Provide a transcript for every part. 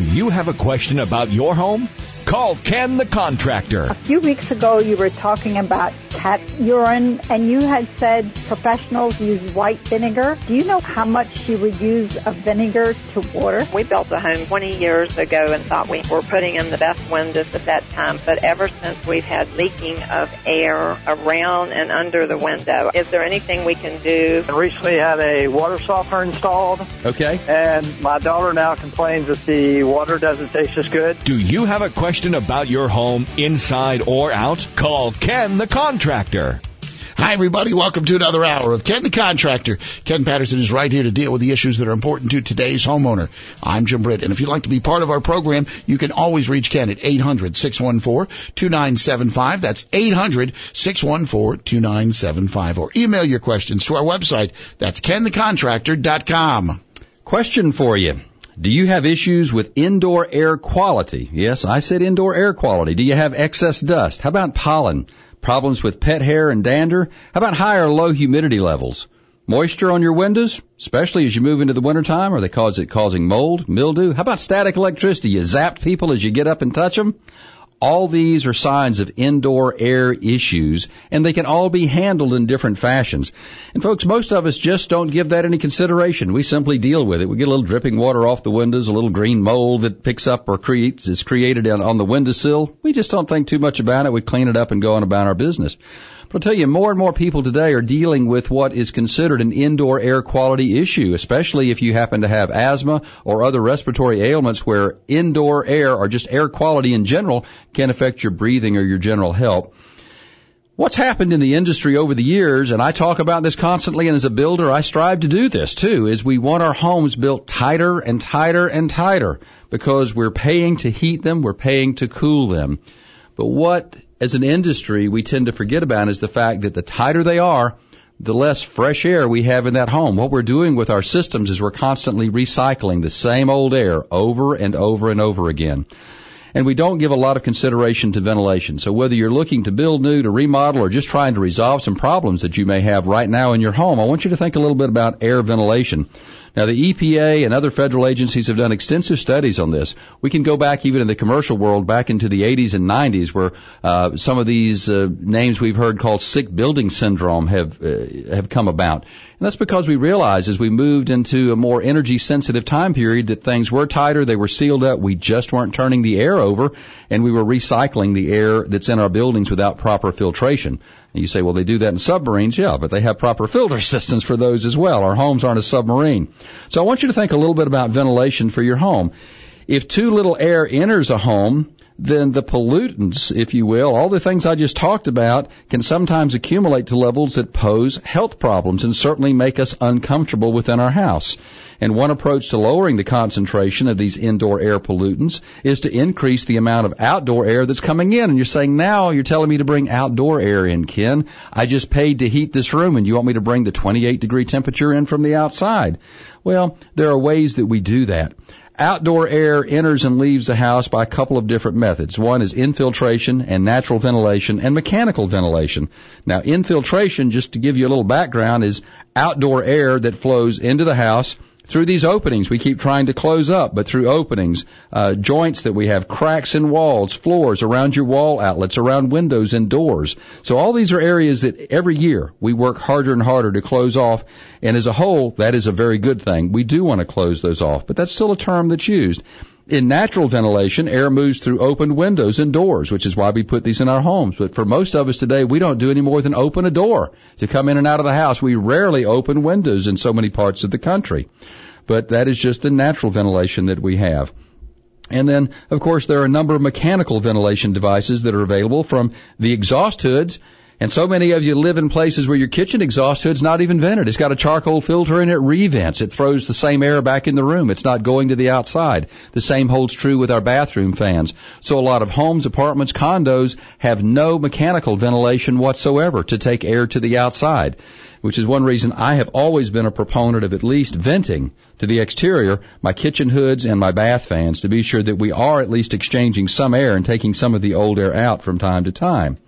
Do you have a question about your home? Call Ken the Contractor. A few weeks ago, you were talking about cat urine, and you had said professionals use white vinegar. Do you know how much you would use of vinegar to water? We built a home 20 years ago and thought we were putting in the best windows at that time, but ever since we've had leaking of air around and under the window. Is there anything we can do? I recently had a water softener installed. Okay. And my daughter now complains that the water doesn't taste as good. Do you have a question about your home, inside or out? Call Ken the Contractor. Hi, everybody. Welcome to another hour of Ken the Contractor. Ken Patterson is right here to deal with the issues that are important to today's homeowner. I'm Jim Britt, and if you'd like to be part of our program, you can always reach Ken at 800-614-2975. That's 800-614-2975. Or email your questions to our website. That's kenthecontractor.com. Question for you. Do you have issues with indoor air quality? Yes, I said indoor air quality. Do you have excess dust? How about pollen? Problems with pet hair and dander? How about high or low humidity levels? Moisture on your windows, especially as you move into the wintertime, are they cause it causing mold, mildew? How about static electricity? You zap people as you get up and touch them? All these are signs of indoor air issues, and they can all be handled in different fashions. And folks, most of us just don't give that any consideration. We simply deal with it. We get a little dripping water off the windows, a little green mold that picks up or creates, is created on the windowsill. We just don't think too much about it. We clean it up and go on about our business. But I'll tell you, more and more people today are dealing with what is considered an indoor air quality issue, especially if you happen to have asthma or other respiratory ailments where indoor air or just air quality in general can affect your breathing or your general health. What's happened in the industry over the years, and I talk about this constantly, and as a builder, I strive to do this too, is we want our homes built tighter and tighter and tighter because we're paying to heat them, we're paying to cool them. But what as an industry we tend to forget about is the fact that the tighter they are, the less fresh air we have in that home. What we're doing with our systems is we're constantly recycling the same old air over and over and over again. And we don't give a lot of consideration to ventilation. So whether you're looking to build new, to remodel, or just trying to resolve some problems that you may have right now in your home, I want you to think a little bit about air ventilation. Now, the EPA and other federal agencies have done extensive studies on this. We can go back even in the commercial world, back into the 80s and 90s, where uh, some of these uh, names we've heard called sick building syndrome have uh, have come about. And that's because we realized as we moved into a more energy sensitive time period that things were tighter, they were sealed up, we just weren't turning the air over, and we were recycling the air that's in our buildings without proper filtration. And you say, well, they do that in submarines. Yeah, but they have proper filter systems for those as well. Our homes aren't a submarine. So I want you to think a little bit about ventilation for your home. If too little air enters a home, then the pollutants, if you will, all the things I just talked about can sometimes accumulate to levels that pose health problems and certainly make us uncomfortable within our house. And one approach to lowering the concentration of these indoor air pollutants is to increase the amount of outdoor air that's coming in. And you're saying now you're telling me to bring outdoor air in, Ken. I just paid to heat this room and you want me to bring the 28 degree temperature in from the outside. Well, there are ways that we do that. Outdoor air enters and leaves the house by a couple of different methods. One is infiltration and natural ventilation and mechanical ventilation. Now, infiltration, just to give you a little background, is outdoor air that flows into the house through these openings we keep trying to close up, but through openings, uh, joints that we have, cracks in walls, floors, around your wall outlets, around windows and doors. So all these are areas that every year we work harder and harder to close off. And as a whole, that is a very good thing. We do want to close those off, but that's still a term that's used. In natural ventilation, air moves through open windows and doors, which is why we put these in our homes. But for most of us today, we don't do any more than open a door to come in and out of the house. We rarely open windows in so many parts of the country. But that is just the natural ventilation that we have. And then, of course, there are a number of mechanical ventilation devices that are available from the exhaust hoods and so many of you live in places where your kitchen exhaust hood's not even vented. It's got a charcoal filter and it revents. It throws the same air back in the room. It's not going to the outside. The same holds true with our bathroom fans. So a lot of homes, apartments, condos have no mechanical ventilation whatsoever to take air to the outside which is one reason I have always been a proponent of at least venting to the exterior my kitchen hoods and my bath fans to be sure that we are at least exchanging some air and taking some of the old air out from time to time.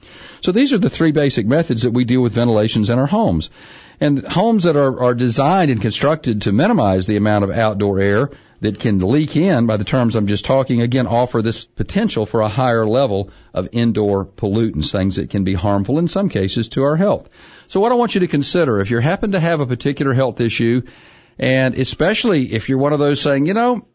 So these are the three basic methods that we deal with ventilations in our homes. And homes that are, are designed and constructed to minimize the amount of outdoor air that can leak in by the terms I'm just talking again offer this potential for a higher level of indoor pollutants, things that can be harmful in some cases to our health. So what I want you to consider, if you happen to have a particular health issue, and especially if you're one of those saying, you know,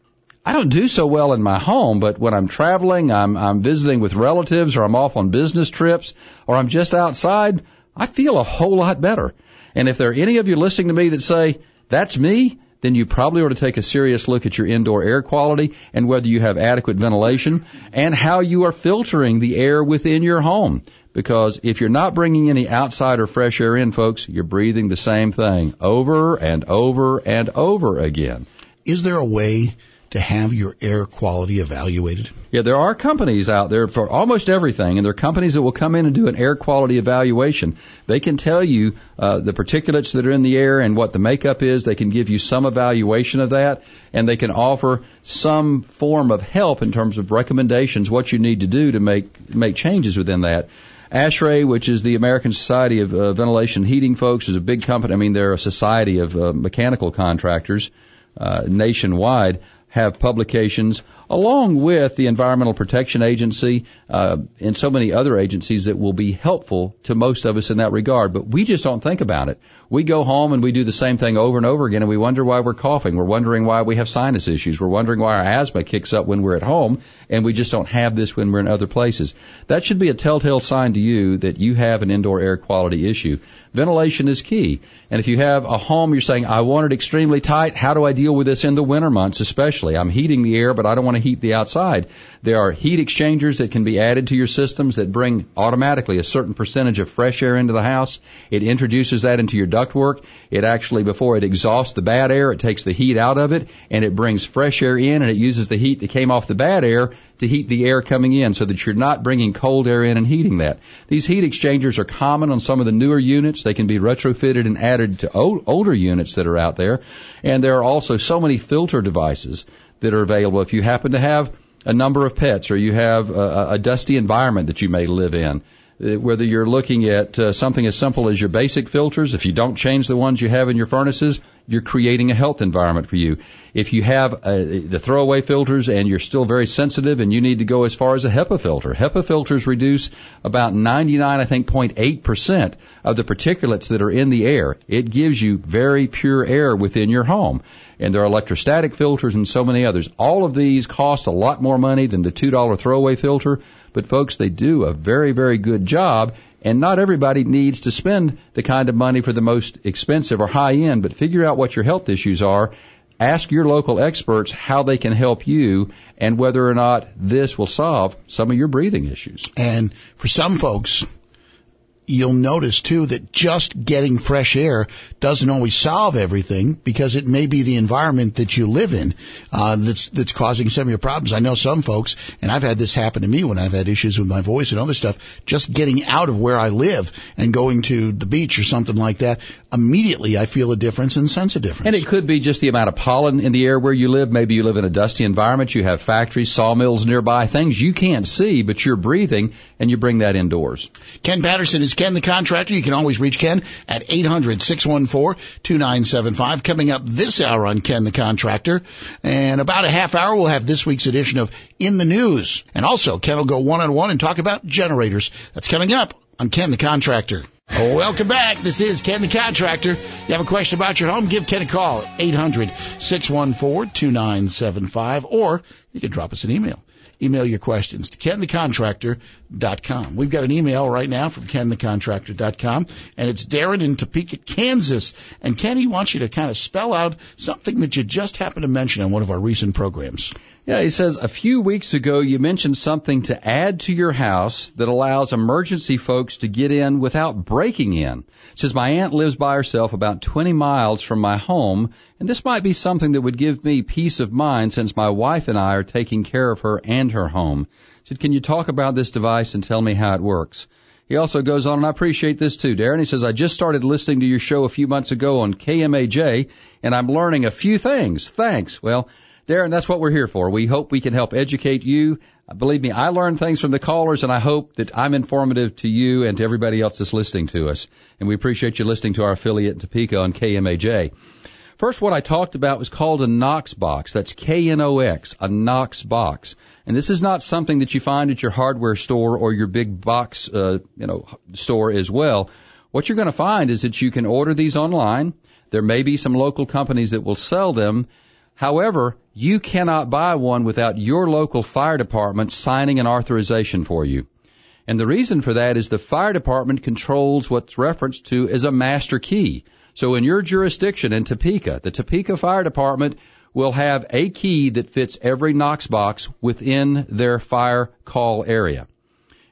I don't do so well in my home, but when I'm traveling, I'm, I'm visiting with relatives or I'm off on business trips or I'm just outside, I feel a whole lot better. And if there are any of you listening to me that say, that's me, then you probably ought to take a serious look at your indoor air quality and whether you have adequate ventilation and how you are filtering the air within your home. Because if you're not bringing any outside or fresh air in, folks, you're breathing the same thing over and over and over again. Is there a way to have your air quality evaluated? Yeah, there are companies out there for almost everything, and there are companies that will come in and do an air quality evaluation. They can tell you uh, the particulates that are in the air and what the makeup is. They can give you some evaluation of that, and they can offer some form of help in terms of recommendations, what you need to do to make make changes within that. ASHRAE, which is the American Society of uh, Ventilation Heating folks, is a big company. I mean, they're a society of uh, mechanical contractors uh, nationwide have publications along with the Environmental Protection Agency uh, and so many other agencies that will be helpful to most of us in that regard. But we just don't think about it. We go home and we do the same thing over and over again, and we wonder why we're coughing. We're wondering why we have sinus issues. We're wondering why our asthma kicks up when we're at home, and we just don't have this when we're in other places. That should be a telltale sign to you that you have an indoor air quality issue. Ventilation is key. And if you have a home, you're saying, I want it extremely tight. How do I deal with this in the winter months, especially? I'm heating the air, but I don't want to heat the outside. There are heat exchangers that can be added to your systems that bring automatically a certain percentage of fresh air into the house. It introduces that into your ductwork. It actually, before it exhausts the bad air, it takes the heat out of it and it brings fresh air in and it uses the heat that came off the bad air to heat the air coming in so that you're not bringing cold air in and heating that. These heat exchangers are common on some of the newer units. They can be retrofitted and added to old, older units that are out there. And there are also so many filter devices that are available. If you happen to have a number of pets or you have a, a dusty environment that you may live in, uh, whether you're looking at uh, something as simple as your basic filters, if you don't change the ones you have in your furnaces, you're creating a health environment for you. If you have uh, the throwaway filters and you're still very sensitive and you need to go as far as a HEPA filter, HEPA filters reduce about 99, I think, 0.8% of the particulates that are in the air. It gives you very pure air within your home. And there are electrostatic filters and so many others. All of these cost a lot more money than the $2 throwaway filter, but folks, they do a very, very good job. And not everybody needs to spend the kind of money for the most expensive or high end, but figure out what your health issues are. Ask your local experts how they can help you and whether or not this will solve some of your breathing issues. And for some folks, you'll notice too that just getting fresh air doesn't always solve everything because it may be the environment that you live in uh, that's that's causing some of your problems. I know some folks, and I've had this happen to me when I've had issues with my voice and other stuff. Just getting out of where I live and going to the beach or something like that, immediately I feel a difference and sense a difference. And it could be just the amount of pollen in the air where you live. Maybe you live in a dusty environment. You have factories, sawmills nearby, things you can't see, but you're breathing, and you bring that indoors. Ken Patterson is Ken the Contractor. You can always reach Ken at 800-614-2975. Coming up this hour on Ken the Contractor. And about a half hour, we'll have this week's edition of In the News. And also, Ken will go one-on-one and talk about generators. That's coming up on Ken the Contractor. Welcome back. This is Ken the Contractor. You have a question about your home, give Ken a call at 800-614-2975 or you can drop us an email. Email your questions to kenthecontractor.com. We've got an email right now from kenthecontractor.com, and it's Darren in Topeka, Kansas. And Kenny wants you to kind of spell out something that you just happened to mention on one of our recent programs. Yeah, he says, a few weeks ago you mentioned something to add to your house that allows emergency folks to get in without breaking in. He says, my aunt lives by herself about 20 miles from my home, and this might be something that would give me peace of mind since my wife and I are taking care of her and her home. Said, can you talk about this device and tell me how it works? He also goes on, and I appreciate this too, Darren. He says, I just started listening to your show a few months ago on KMAJ, and I'm learning a few things. Thanks. Well, Darren, that's what we're here for. We hope we can help educate you. Uh, believe me, I learn things from the callers and I hope that I'm informative to you and to everybody else that's listening to us. And we appreciate you listening to our affiliate in Topeka on KMAJ. First, what I talked about was called a Knox box. That's K-N-O-X, a Knox box. And this is not something that you find at your hardware store or your big box, uh, you know, store as well. What you're going to find is that you can order these online. There may be some local companies that will sell them. However, you cannot buy one without your local fire department signing an authorization for you. And the reason for that is the fire department controls what's referenced to as a master key. So in your jurisdiction in Topeka, the Topeka Fire Department will have a key that fits every Knox box within their fire call area.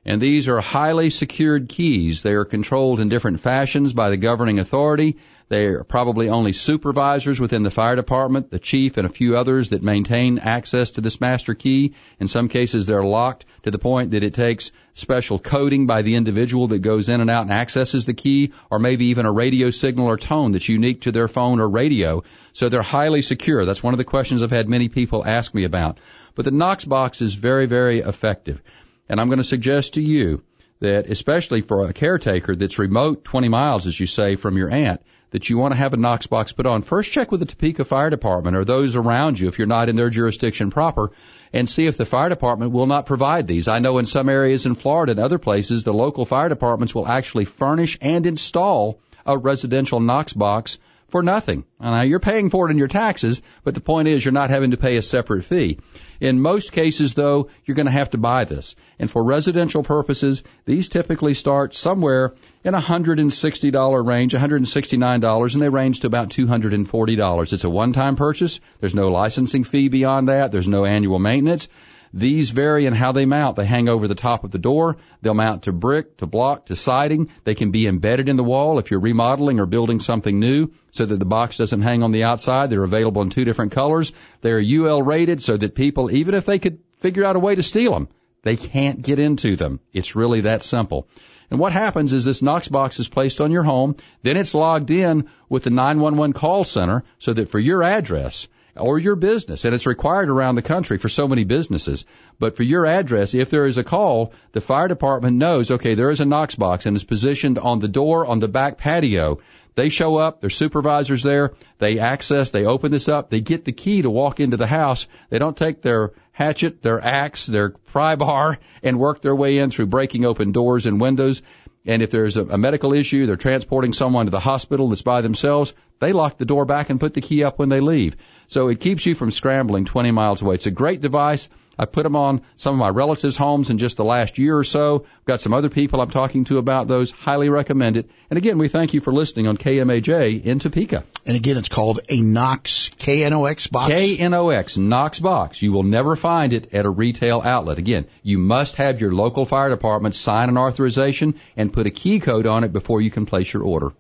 And these are highly secured keys. They are controlled in different fashions by the governing authority. They are probably only supervisors within the fire department, the chief and a few others that maintain access to this master key. In some cases they're locked to the point that it takes special coding by the individual that goes in and out and accesses the key, or maybe even a radio signal or tone that's unique to their phone or radio. So they're highly secure. That's one of the questions I've had many people ask me about. But the Knox box is very, very effective. And I'm going to suggest to you that especially for a caretaker that's remote 20 miles, as you say, from your aunt, that you want to have a Knox box put on, first check with the Topeka Fire Department or those around you if you're not in their jurisdiction proper and see if the fire department will not provide these. I know in some areas in Florida and other places, the local fire departments will actually furnish and install a residential Knox box for nothing. Now you're paying for it in your taxes, but the point is you're not having to pay a separate fee. In most cases though, you're going to have to buy this. And for residential purposes, these typically start somewhere in a $160 range, $169, and they range to about $240. It's a one-time purchase. There's no licensing fee beyond that. There's no annual maintenance. These vary in how they mount. They hang over the top of the door. They'll mount to brick, to block, to siding. They can be embedded in the wall if you're remodeling or building something new so that the box doesn't hang on the outside. They're available in two different colors. They're UL rated so that people, even if they could figure out a way to steal them, they can't get into them. It's really that simple. And what happens is this Knox box is placed on your home, then it's logged in with the 911 call center so that for your address, or your business, and it's required around the country for so many businesses. But for your address, if there is a call, the fire department knows, okay, there is a Knox box and it's positioned on the door on the back patio. They show up, there's supervisors there, they access, they open this up, they get the key to walk into the house. They don't take their hatchet, their axe, their pry bar, and work their way in through breaking open doors and windows. And if there's a, a medical issue, they're transporting someone to the hospital that's by themselves, they lock the door back and put the key up when they leave. So it keeps you from scrambling 20 miles away. It's a great device. I put them on some of my relatives' homes in just the last year or so. I've Got some other people I'm talking to about those. Highly recommend it. And again, we thank you for listening on KMAJ in Topeka. And again, it's called a Knox, K-N-O-X box. K-N-O-X, Knox box. You will never find it at a retail outlet. Again, you must have your local fire department sign an authorization and put a key code on it before you can place your order.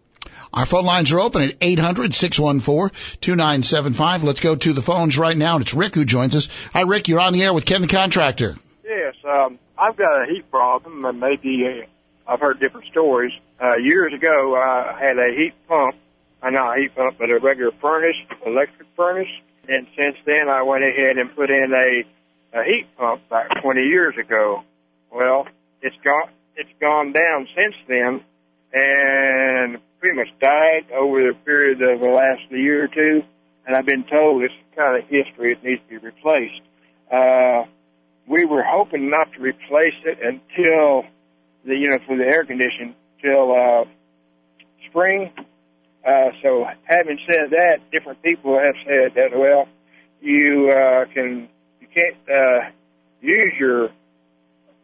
Our phone lines are open at 800-614-2975. Let's go to the phones right now. And it's Rick who joins us. Hi, Rick. You're on the air with Ken the Contractor. Yes, um, I've got a heat problem, and maybe uh, I've heard different stories. Uh, years ago, I had a heat pump, uh, not a heat pump, but a regular furnace, electric furnace. And since then, I went ahead and put in a, a heat pump about 20 years ago. Well, it's gone, it's gone down since then, and pretty much died over the period of the last year or two, and I've been told it's kind of history. It needs to be replaced. Uh, we were hoping not to replace it until the, you know, for the air conditioning till uh, spring. Uh, so having said that, different people have said that well, you uh, can you can't uh, use your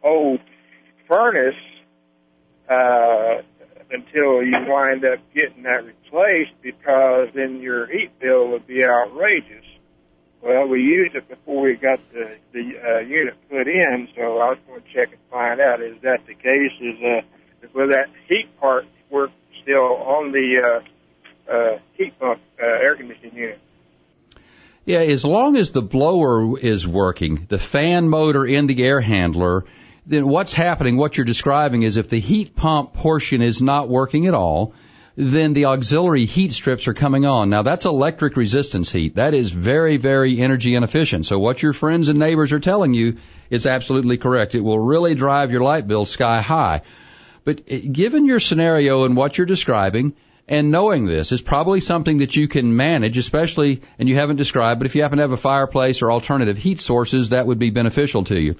old furnace uh, until you wind up getting that replaced because then your heat bill would be outrageous. Well, we used it before we got the the uh, unit put in, so I was going to check and find out is that the case? Is uh, will that heat part work still on the uh, uh, heat pump uh, air conditioning unit? Yeah, as long as the blower is working, the fan motor in the air handler then what's happening, what you're describing is if the heat pump portion is not working at all, then the auxiliary heat strips are coming on. Now that's electric resistance heat. That is very, very energy inefficient. So what your friends and neighbors are telling you is absolutely correct. It will really drive your light bill sky high. But eh, given your scenario and what you're describing, And knowing this is probably something that you can manage, especially, and you haven't described, but if you happen to have a fireplace or alternative heat sources, that would be beneficial to you.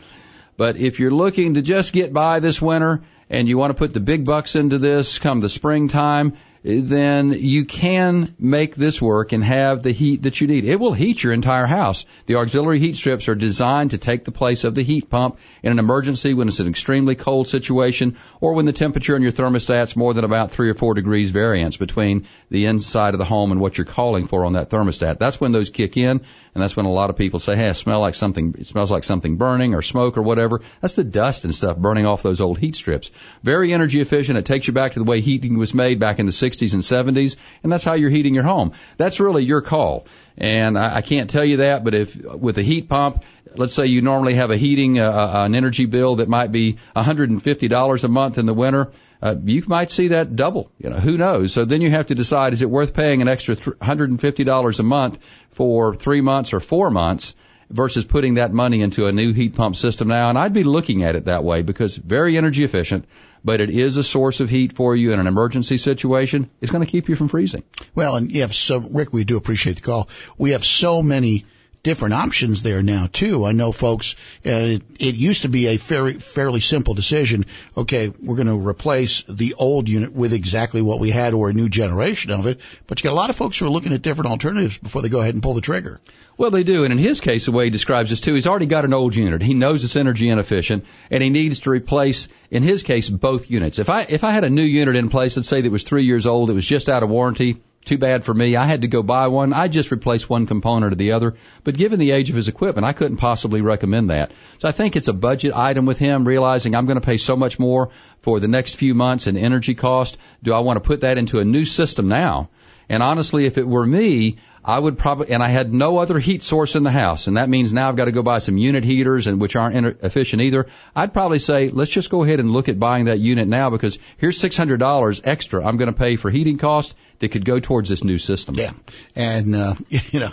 But if you're looking to just get by this winter and you want to put the big bucks into this come the springtime, then you can make this work and have the heat that you need. It will heat your entire house. The auxiliary heat strips are designed to take the place of the heat pump in an emergency when it's an extremely cold situation or when the temperature in your thermostat's more than about three or four degrees variance between the inside of the home and what you're calling for on that thermostat. That's when those kick in and that's when a lot of people say, hey, I smell like something, it smells like something burning or smoke or whatever. That's the dust and stuff burning off those old heat strips. Very energy efficient. It takes you back to the way heating was made back in the 60s and 70s, and that's how you're heating your home. That's really your call. And I, I can't tell you that, but if with a heat pump, let's say you normally have a heating, uh, uh an energy bill that might be $150 a month in the winter, uh, you might see that double. You know, who knows? So then you have to decide: is it worth paying an extra $150 a month for three months or four months? versus putting that money into a new heat pump system now. And I'd be looking at it that way because very energy efficient, but it is a source of heat for you in an emergency situation. It's going to keep you from freezing. Well, and you have so, Rick, we do appreciate the call. We have so many different options there now too. I know folks, uh, it, it used to be a fairly, fairly simple decision. Okay, we're going to replace the old unit with exactly what we had or a new generation of it. But you got a lot of folks who are looking at different alternatives before they go ahead and pull the trigger. Well, they do. And in his case, the way he describes this too, he's already got an old unit. He knows it's energy inefficient and he needs to replace, in his case, both units. If I, if I had a new unit in place, let's say that was three years old, it was just out of warranty, too bad for me. I had to go buy one. I just replaced one component or the other. But given the age of his equipment, I couldn't possibly recommend that. So I think it's a budget item with him, realizing I'm going to pay so much more for the next few months in energy cost. Do I want to put that into a new system now? And honestly, if it were me, I would probably, and I had no other heat source in the house, and that means now I've got to go buy some unit heaters, and which aren't efficient either. I'd probably say let's just go ahead and look at buying that unit now because here's six hundred dollars extra I'm going to pay for heating cost that could go towards this new system. Yeah, and uh, you know,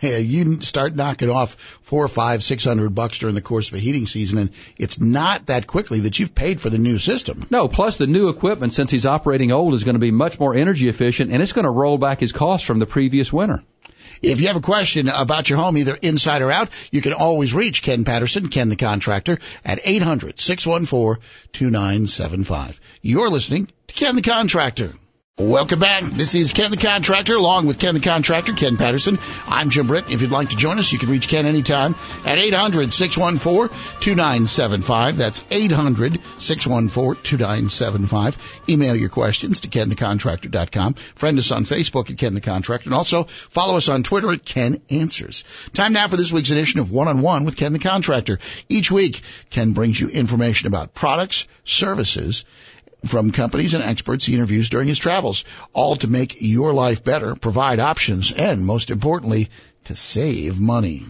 you start knocking off four or five, six hundred bucks during the course of a heating season, and it's not that quickly that you've paid for the new system. No, plus the new equipment, since he's operating old, is going to be much more energy efficient, and it's going to roll back his costs from the previous winter. If you have a question about your home, either inside or out, you can always reach Ken Patterson, Ken the Contractor, at 800-614-2975. You're listening to Ken the Contractor. Welcome back. This is Ken the Contractor, along with Ken the Contractor, Ken Patterson. I'm Jim Britt. If you'd like to join us, you can reach Ken anytime at 800-614-2975. That's 800-614-2975. Email your questions to kenthecontractor.com. Friend us on Facebook at Ken the Contractor, and also follow us on Twitter at Ken Answers. Time now for this week's edition of One on One with Ken the Contractor. Each week, Ken brings you information about products, services, from companies and experts he interviews during his travels, all to make your life better, provide options, and most importantly, to save money.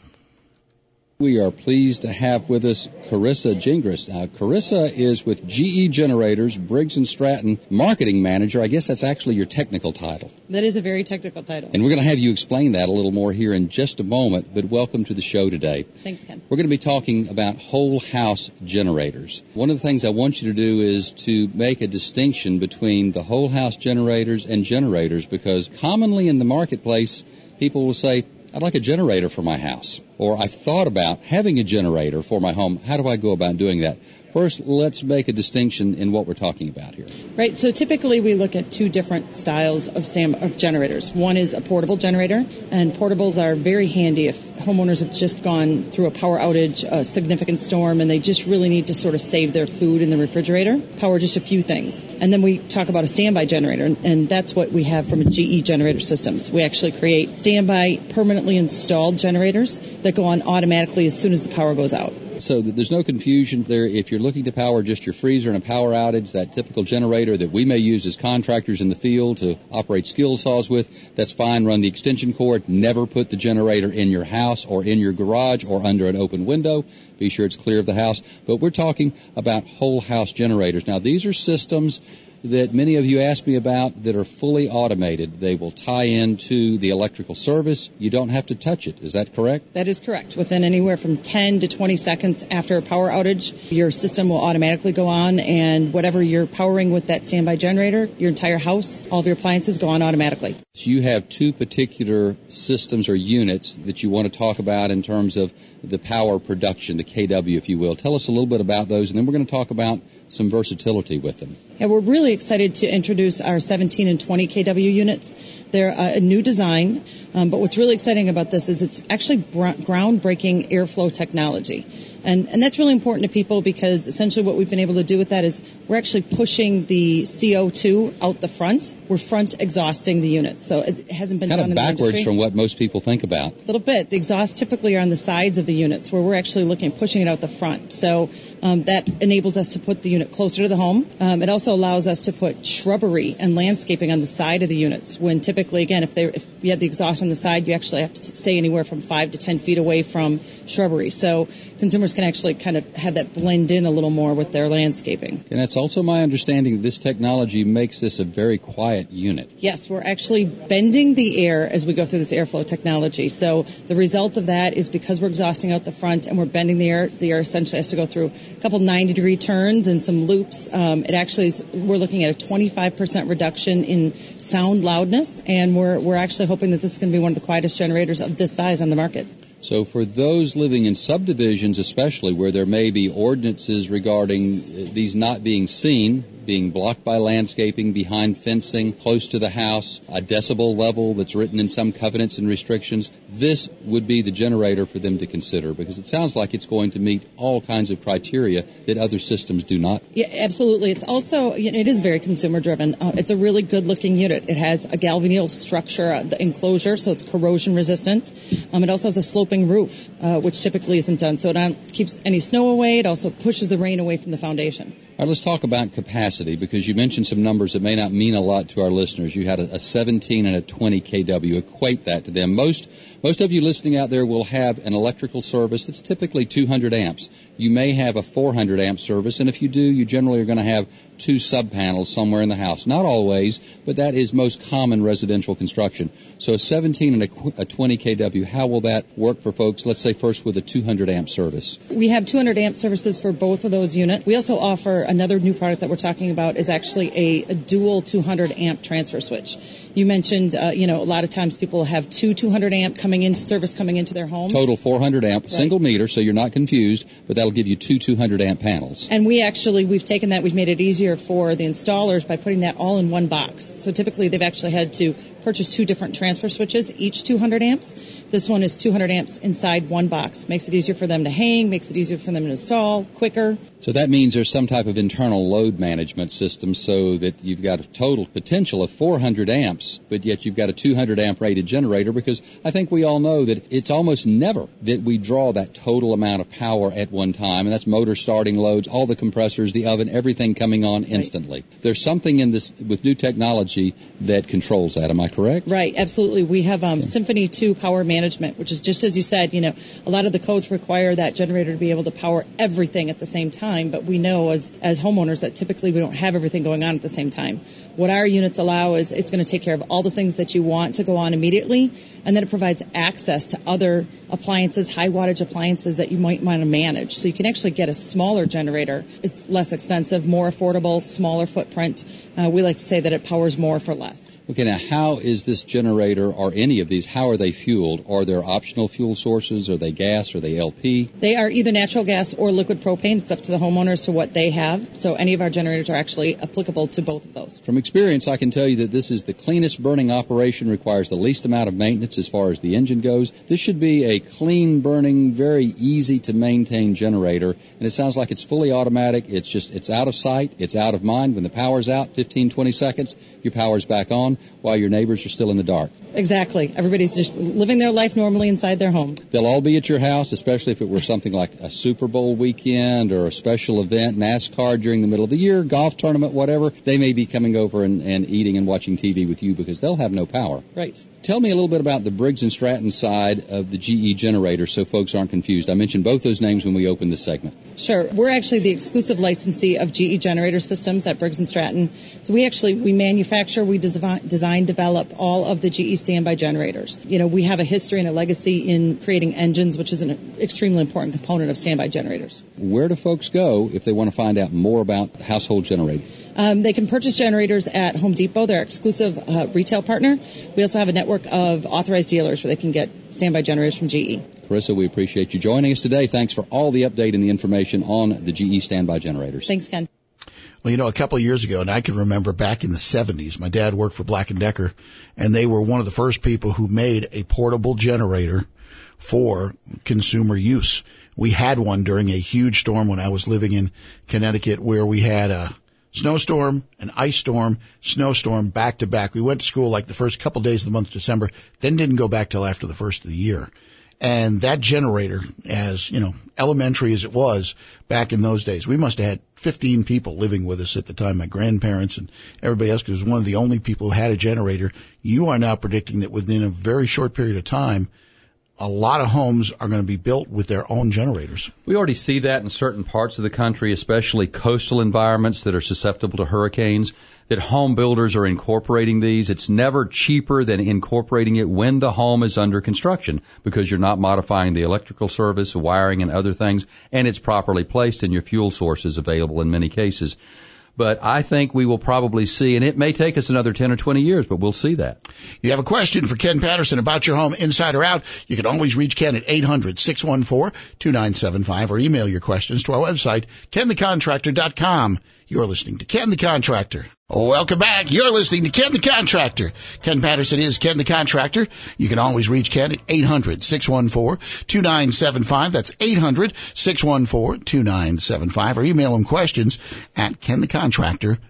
We are pleased to have with us Carissa Gingras. Now, Carissa is with GE Generators, Briggs and Stratton Marketing Manager. I guess that's actually your technical title. That is a very technical title. And we're going to have you explain that a little more here in just a moment, but welcome to the show today. Thanks, Ken. We're going to be talking about whole house generators. One of the things I want you to do is to make a distinction between the whole house generators and generators because commonly in the marketplace, people will say, I'd like a generator for my house. Or I've thought about having a generator for my home. How do I go about doing that? First, let's make a distinction in what we're talking about here. Right. So typically we look at two different styles of SAM of generators. One is a portable generator, and portables are very handy if homeowners have just gone through a power outage, a significant storm, and they just really need to sort of save their food in the refrigerator. Power just a few things. And then we talk about a standby generator, and that's what we have from a GE Generator Systems. We actually create standby permanently installed generators that go on automatically as soon as the power goes out. So there's no confusion there. If you're looking to power just your freezer in a power outage, that typical generator that we may use as contractors in the field to operate skill saws with, that's fine. Run the extension cord. Never put the generator in your house or in your garage or under an open window. Be sure it's clear of the house. But we're talking about whole house generators. Now these are systems that many of you asked me about that are fully automated. They will tie into the electrical service. You don't have to touch it. Is that correct? That is correct. Within anywhere from 10 to 20 seconds after a power outage, your system will automatically go on and whatever you're powering with that standby generator, your entire house, all of your appliances go on automatically. So you have two particular systems or units that you want to talk about in terms of the power production, the KW, if you will. Tell us a little bit about those, and then we're going to talk about some versatility with them. Yeah, we're really excited to introduce our 17 and 20 kW units. They're a new design, um, but what's really exciting about this is it's actually groundbreaking airflow technology. And, and that's really important to people because essentially what we've been able to do with that is we're actually pushing the CO2 out the front. We're front exhausting the units. So it hasn't been kind done of backwards from what most people think about. A little bit. The exhausts typically are on the sides of the units where we're actually looking, at pushing it out the front. So um, that enables us to put the unit closer to the home. Um, it also allows us to put shrubbery and landscaping on the side of the units when typically, again, if, they, if you have the exhaust on the side, you actually have to stay anywhere from five to ten feet away from shrubbery. So consumers can actually kind of have that blend in a little more with their landscaping. And it's also my understanding that this technology makes this a very quiet unit. Yes, we're actually bending the air as we go through this airflow technology. So the result of that is because we're exhausting out the front and we're bending the air, the air essentially has to go through a couple 90 degree turns and some loops. Um, it actually is, we're looking at a 25% reduction in sound loudness, and we're we're actually hoping that this is going to be one of the quietest generators of this size on the market. So for those living in subdivisions, especially where there may be ordinances regarding these not being seen, being blocked by landscaping, behind fencing, close to the house, a decibel level that's written in some covenants and restrictions, this would be the generator for them to consider because it sounds like it's going to meet all kinds of criteria that other systems do not. Yeah, absolutely. It's also, it is very consumer driven. Uh, it's a really good looking unit. It has a galvanneal structure, uh, the enclosure, so it's corrosion resistant. Um, it also has a sloping roof, uh, which typically isn't done. So it keeps any snow away. It also pushes the rain away from the foundation. All right, let's talk about capacity because you mentioned some numbers that may not mean a lot to our listeners. You had a, a 17 and a 20 kW. Equate that to them. Most most of you listening out there will have an electrical service that's typically 200 amps. You may have a 400 amp service, and if you do, you generally are going to have two sub panels somewhere in the house. Not always, but that is most common residential construction. So a 17 and a, a 20 kW, how will that work for folks? Let's say first with a 200 amp service. We have 200 amp services for both of those units. We also offer another new product that we're talking about is actually a, a dual 200 amp transfer switch. You mentioned, uh, you know, a lot of times people have two 200 amp coming into service coming into their home. Total 400 amp, right. single meter, so you're not confused, but that'll give you two 200 amp panels. And we actually, we've taken that, we've made it easier for the installers by putting that all in one box. So typically they've actually had to purchase two different transfer switches, each 200 amps. This one is 200 amps inside one box. Makes it easier for them to hang, makes it easier for them to install, quicker. So that means there's some type of internal load management system so that you've got a total potential of 400 amps, but yet you've got a 200 amp rated generator because I think we all know that it's almost never that we draw that total amount of power at one time, and that's motor starting loads, all the compressors, the oven, everything coming on instantly. Right. There's something in this with new technology that controls that. Am I correct? Right, absolutely. We have um, Symphony 2 power management, which is just as you said, you know, a lot of the codes require that generator to be able to power everything at the same time, but we know as, as homeowners that typically we don't have everything going on at the same time. What our units allow is it's going to take care of all the things that you want to go on immediately, and then it provides access to other appliances, high wattage appliances that you might want to manage. So you can actually get a smaller generator. It's less expensive, more affordable, smaller footprint. Uh, we like to say that it powers more for less. Okay, now how is this generator or any of these, how are they fueled? Are there optional fuel sources? Are they gas? Are they LP? They are either natural gas or liquid propane. It's up to the homeowners to what they have. So any of our generators are actually applicable to both of those. From experience, I can tell you that this is the cleanest burning operation, requires the least amount of maintenance as far as the engine goes. This should be a clean burning, very easy to maintain generator. And it sounds like it's fully automatic. It's just, it's out of sight. It's out of mind. When the power's out, 15, 20 seconds, your power's back on home while your neighbors are still in the dark. Exactly. Everybody's just living their life normally inside their home. They'll all be at your house, especially if it were something like a Super Bowl weekend or a special event, NASCAR during the middle of the year, golf tournament, whatever. They may be coming over and, and eating and watching TV with you because they'll have no power. Right. Tell me a little bit about the Briggs and Stratton side of the GE generator so folks aren't confused. I mentioned both those names when we opened the segment. Sure. We're actually the exclusive licensee of GE generator systems at Briggs and Stratton. So we actually, we manufacture, we design, design develop all of the GE standby generators. You know, we have a history and a legacy in creating engines, which is an extremely important component of standby generators. Where do folks go if they want to find out more about household generators? Um, they can purchase generators at Home Depot, their exclusive uh, retail partner. We also have a network of authorized dealers where they can get standby generators from GE. Carissa, we appreciate you joining us today. Thanks for all the update and the information on the GE standby generators. Thanks, Ken. Well, you know, a couple of years ago, and I can remember back in the 70s, my dad worked for Black and Decker, and they were one of the first people who made a portable generator for consumer use. We had one during a huge storm when I was living in Connecticut where we had a snowstorm, an ice storm, snowstorm back to back. We went to school like the first couple of days of the month of December, then didn't go back till after the first of the year. And that generator, as, you know, elementary as it was back in those days, we must have had 15 people living with us at the time, my grandparents and everybody else, was one of the only people who had a generator. You are now predicting that within a very short period of time, a lot of homes are going to be built with their own generators. We already see that in certain parts of the country, especially coastal environments that are susceptible to hurricanes, that home builders are incorporating these. It's never cheaper than incorporating it when the home is under construction because you're not modifying the electrical service, wiring and other things, and it's properly placed and your fuel source is available in many cases but I think we will probably see, and it may take us another 10 or 20 years, but we'll see that. You have a question for Ken Patterson about your home, inside or out, you can always reach Ken at 800-614-2975 or email your questions to our website, kenthecontractor.com. You're listening to Ken the Contractor. Welcome back. You're listening to Ken the Contractor. Ken Patterson is Ken the Contractor. You can always reach Ken at 800-614-2975. That's 800-614-2975 or email him questions at kenthecontractor.com.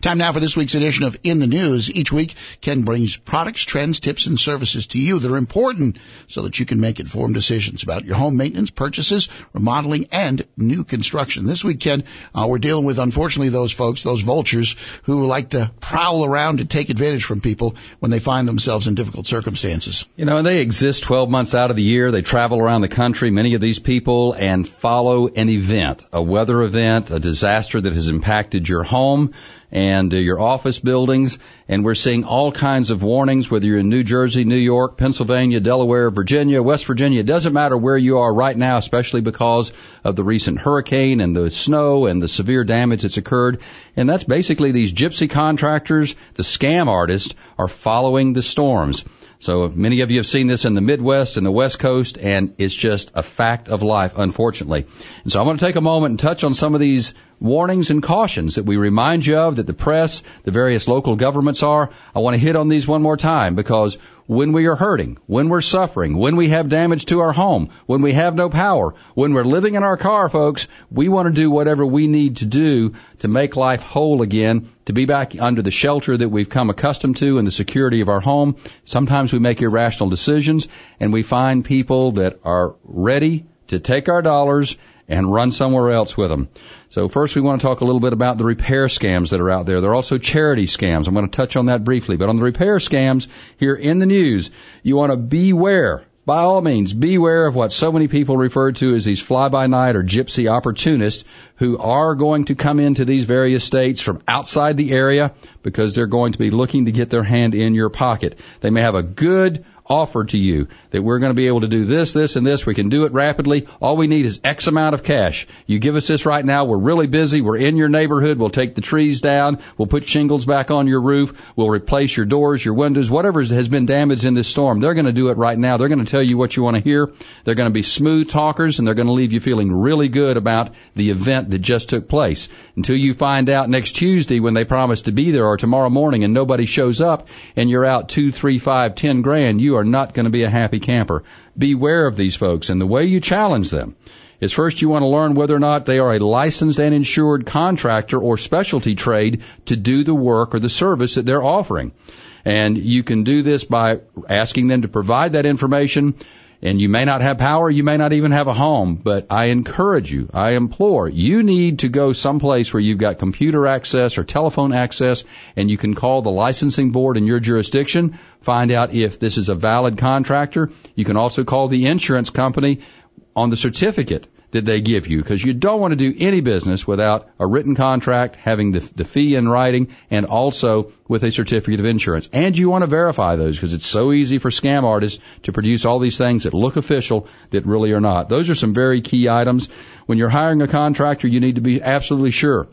Time now for this week's edition of In the News. Each week, Ken brings products, trends, tips, and services to you that are important so that you can make informed decisions about your home maintenance, purchases, remodeling, and new construction. This week, Ken, uh, we're dealing with, unfortunately, those folks, those vultures who like to prowl around and take advantage from people when they find themselves in difficult circumstances. You know, and they exist 12 months out of the year. They travel around the country, many of these people, and follow an event, a weather event, a disaster that has impacted your home and uh, your office buildings. And we're seeing all kinds of warnings, whether you're in New Jersey, New York, Pennsylvania, Delaware, Virginia, West Virginia. It doesn't matter where you are right now, especially because of the recent hurricane and the snow and the severe damage that's occurred. And that's basically these gypsy contractors, the scam artists, are following the storms. So many of you have seen this in the Midwest and the West Coast, and it's just a fact of life, unfortunately. And so I want to take a moment and touch on some of these warnings and cautions that we remind you of, that the press, the various local governments are. I want to hit on these one more time because when we are hurting, when we're suffering, when we have damage to our home, when we have no power, when we're living in our car, folks, we want to do whatever we need to do to make life whole again, to be back under the shelter that we've come accustomed to and the security of our home. Sometimes we make irrational decisions and we find people that are ready to take our dollars and run somewhere else with them. So first we want to talk a little bit about the repair scams that are out there. There are also charity scams. I'm going to touch on that briefly. But on the repair scams here in the news, you want to beware. By all means, beware of what so many people refer to as these fly-by-night or gypsy opportunists who are going to come into these various states from outside the area because they're going to be looking to get their hand in your pocket. They may have a good offer to you that we're going to be able to do this, this, and this. We can do it rapidly. All we need is X amount of cash. You give us this right now. We're really busy. We're in your neighborhood. We'll take the trees down. We'll put shingles back on your roof. We'll replace your doors, your windows, whatever has been damaged in this storm. They're going to do it right now. They're going to tell you what you want to hear. They're going to be smooth talkers and they're going to leave you feeling really good about the event that just took place until you find out next Tuesday when they promise to be there or tomorrow morning and nobody shows up and you're out two, three, five, ten grand. You are not going to be a happy camper. Beware of these folks and the way you challenge them is first you want to learn whether or not they are a licensed and insured contractor or specialty trade to do the work or the service that they're offering. And you can do this by asking them to provide that information and you may not have power, you may not even have a home, but I encourage you, I implore, you need to go someplace where you've got computer access or telephone access and you can call the licensing board in your jurisdiction, find out if this is a valid contractor. You can also call the insurance company on the certificate that they give you because you don't want to do any business without a written contract, having the, the fee in writing, and also with a certificate of insurance. And you want to verify those because it's so easy for scam artists to produce all these things that look official that really are not. Those are some very key items. When you're hiring a contractor, you need to be absolutely sure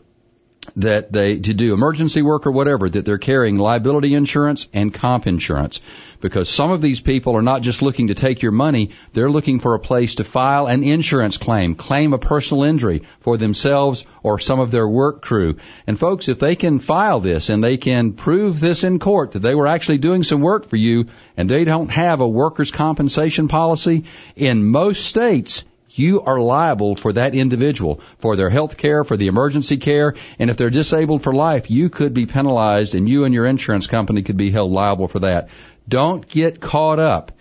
that they to do emergency work or whatever that they're carrying liability insurance and comp insurance. Because some of these people are not just looking to take your money they're looking for a place to file an insurance claim claim a personal injury for themselves or some of their work crew. And folks if they can file this and they can prove this in court that they were actually doing some work for you and they don't have a workers compensation policy in most states you are liable for that individual, for their health care, for the emergency care, and if they're disabled for life, you could be penalized and you and your insurance company could be held liable for that. Don't get caught up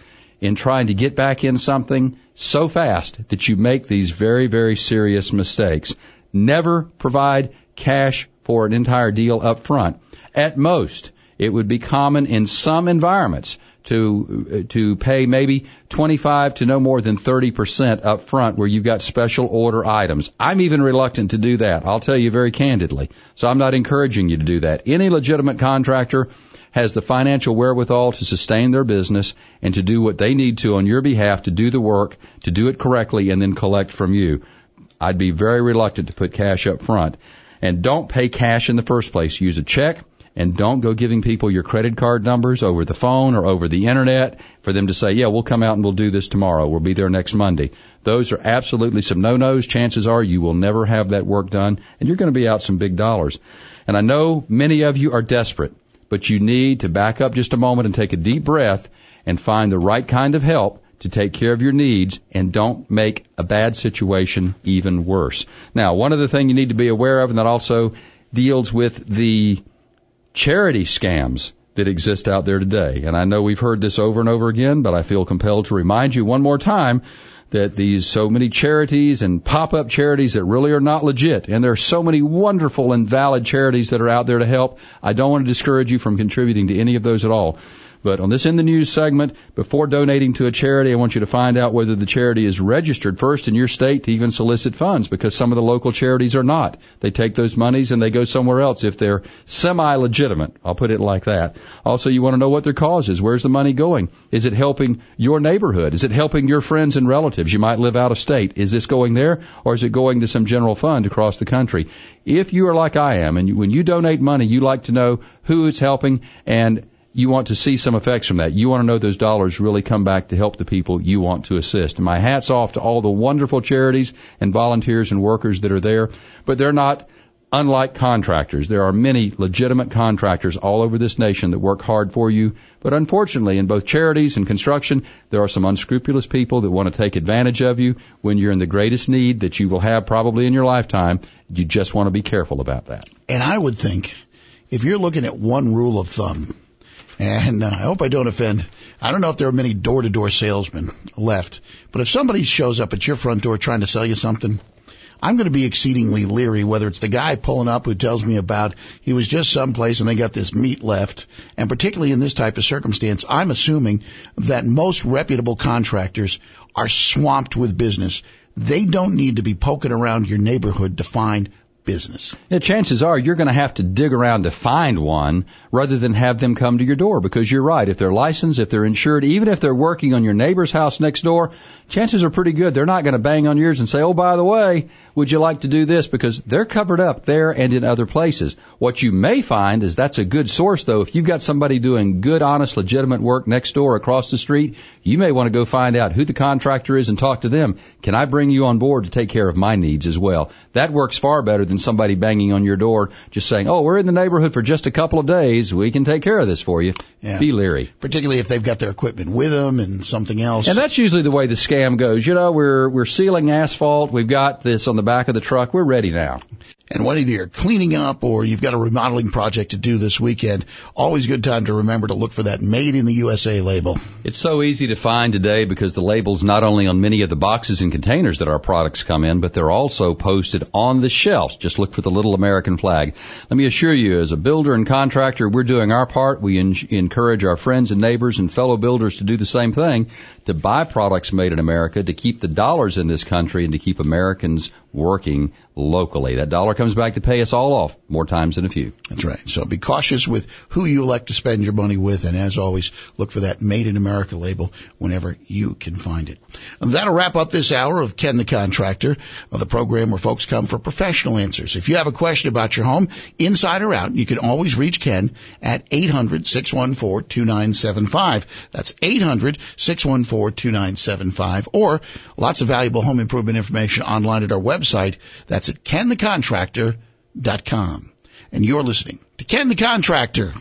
in trying to get back in something so fast that you make these very, very serious mistakes. Never provide cash for an entire deal up front. At most, it would be common in some environments to to pay maybe 25 to no more than 30% up front where you've got special order items. I'm even reluctant to do that. I'll tell you very candidly. So I'm not encouraging you to do that. Any legitimate contractor has the financial wherewithal to sustain their business and to do what they need to on your behalf to do the work, to do it correctly and then collect from you. I'd be very reluctant to put cash up front. And don't pay cash in the first place. Use a check and don't go giving people your credit card numbers over the phone or over the internet for them to say, yeah, we'll come out and we'll do this tomorrow. We'll be there next Monday. Those are absolutely some no-nos. Chances are you will never have that work done and you're going to be out some big dollars. And I know many of you are desperate, but you need to back up just a moment and take a deep breath and find the right kind of help to take care of your needs and don't make a bad situation even worse. Now, one other thing you need to be aware of and that also deals with the charity scams that exist out there today. And I know we've heard this over and over again, but I feel compelled to remind you one more time that these so many charities and pop-up charities that really are not legit, and there are so many wonderful and valid charities that are out there to help. I don't want to discourage you from contributing to any of those at all. But on this in the news segment, before donating to a charity, I want you to find out whether the charity is registered first in your state to even solicit funds because some of the local charities are not. They take those monies and they go somewhere else if they're semi-legitimate. I'll put it like that. Also, you want to know what their cause is. Where's the money going? Is it helping your neighborhood? Is it helping your friends and relatives? You might live out of state. Is this going there or is it going to some general fund across the country? If you are like I am and when you donate money, you like to know who it's helping and you want to see some effects from that. You want to know those dollars really come back to help the people you want to assist. And my hat's off to all the wonderful charities and volunteers and workers that are there, but they're not unlike contractors. There are many legitimate contractors all over this nation that work hard for you, but unfortunately in both charities and construction, there are some unscrupulous people that want to take advantage of you when you're in the greatest need that you will have probably in your lifetime. You just want to be careful about that. And I would think if you're looking at one rule of thumb, and uh, I hope I don't offend. I don't know if there are many door to door salesmen left, but if somebody shows up at your front door trying to sell you something, I'm going to be exceedingly leery whether it's the guy pulling up who tells me about he was just someplace and they got this meat left. And particularly in this type of circumstance, I'm assuming that most reputable contractors are swamped with business. They don't need to be poking around your neighborhood to find business. Yeah, chances are you're going to have to dig around to find one rather than have them come to your door because you're right. If they're licensed, if they're insured, even if they're working on your neighbor's house next door, chances are pretty good they're not going to bang on yours and say, oh, by the way, would you like to do this? Because they're covered up there and in other places. What you may find is that's a good source though. If you've got somebody doing good, honest, legitimate work next door across the street, you may want to go find out who the contractor is and talk to them. Can I bring you on board to take care of my needs as well? That works far better than somebody banging on your door just saying, "Oh, we're in the neighborhood for just a couple of days. We can take care of this for you." Yeah. Be leery. Particularly if they've got their equipment with them and something else. And that's usually the way the scam goes. You know, we're we're sealing asphalt. We've got this on the back of the truck. We're ready now. And whether you're cleaning up or you've got a remodeling project to do this weekend, always good time to remember to look for that made in the USA label. It's so easy to find today because the label's not only on many of the boxes and containers that our products come in, but they're also posted on the shelves. Just look for the little American flag. Let me assure you, as a builder and contractor, we're doing our part. We en- encourage our friends and neighbors and fellow builders to do the same thing, to buy products made in America, to keep the dollars in this country and to keep Americans working locally. That dollar comes back to pay us all off more times than a few. That's right. So be cautious with who you elect to spend your money with. And as always, look for that made in America label whenever you can find it. And that'll wrap up this hour of Ken the Contractor, the program where folks come for professional answers. If you have a question about your home, inside or out, you can always reach Ken at 800-614-2975. That's 800-614-2975 or lots of valuable home improvement information online at our website. That's at kenthecontractor.com. And you're listening to Ken the Contractor.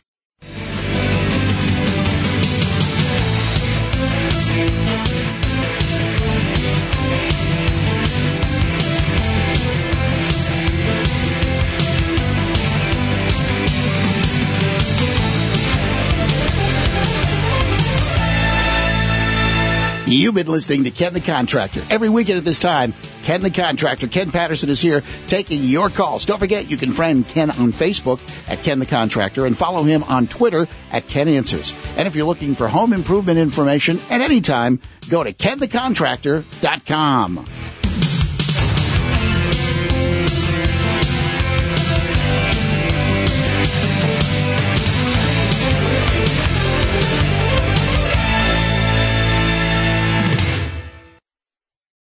You've been listening to Ken the Contractor. Every weekend at this time, Ken the Contractor, Ken Patterson is here taking your calls. Don't forget, you can friend Ken on Facebook at Ken the Contractor and follow him on Twitter at Ken Answers. And if you're looking for home improvement information at any time, go to kenthecontractor.com.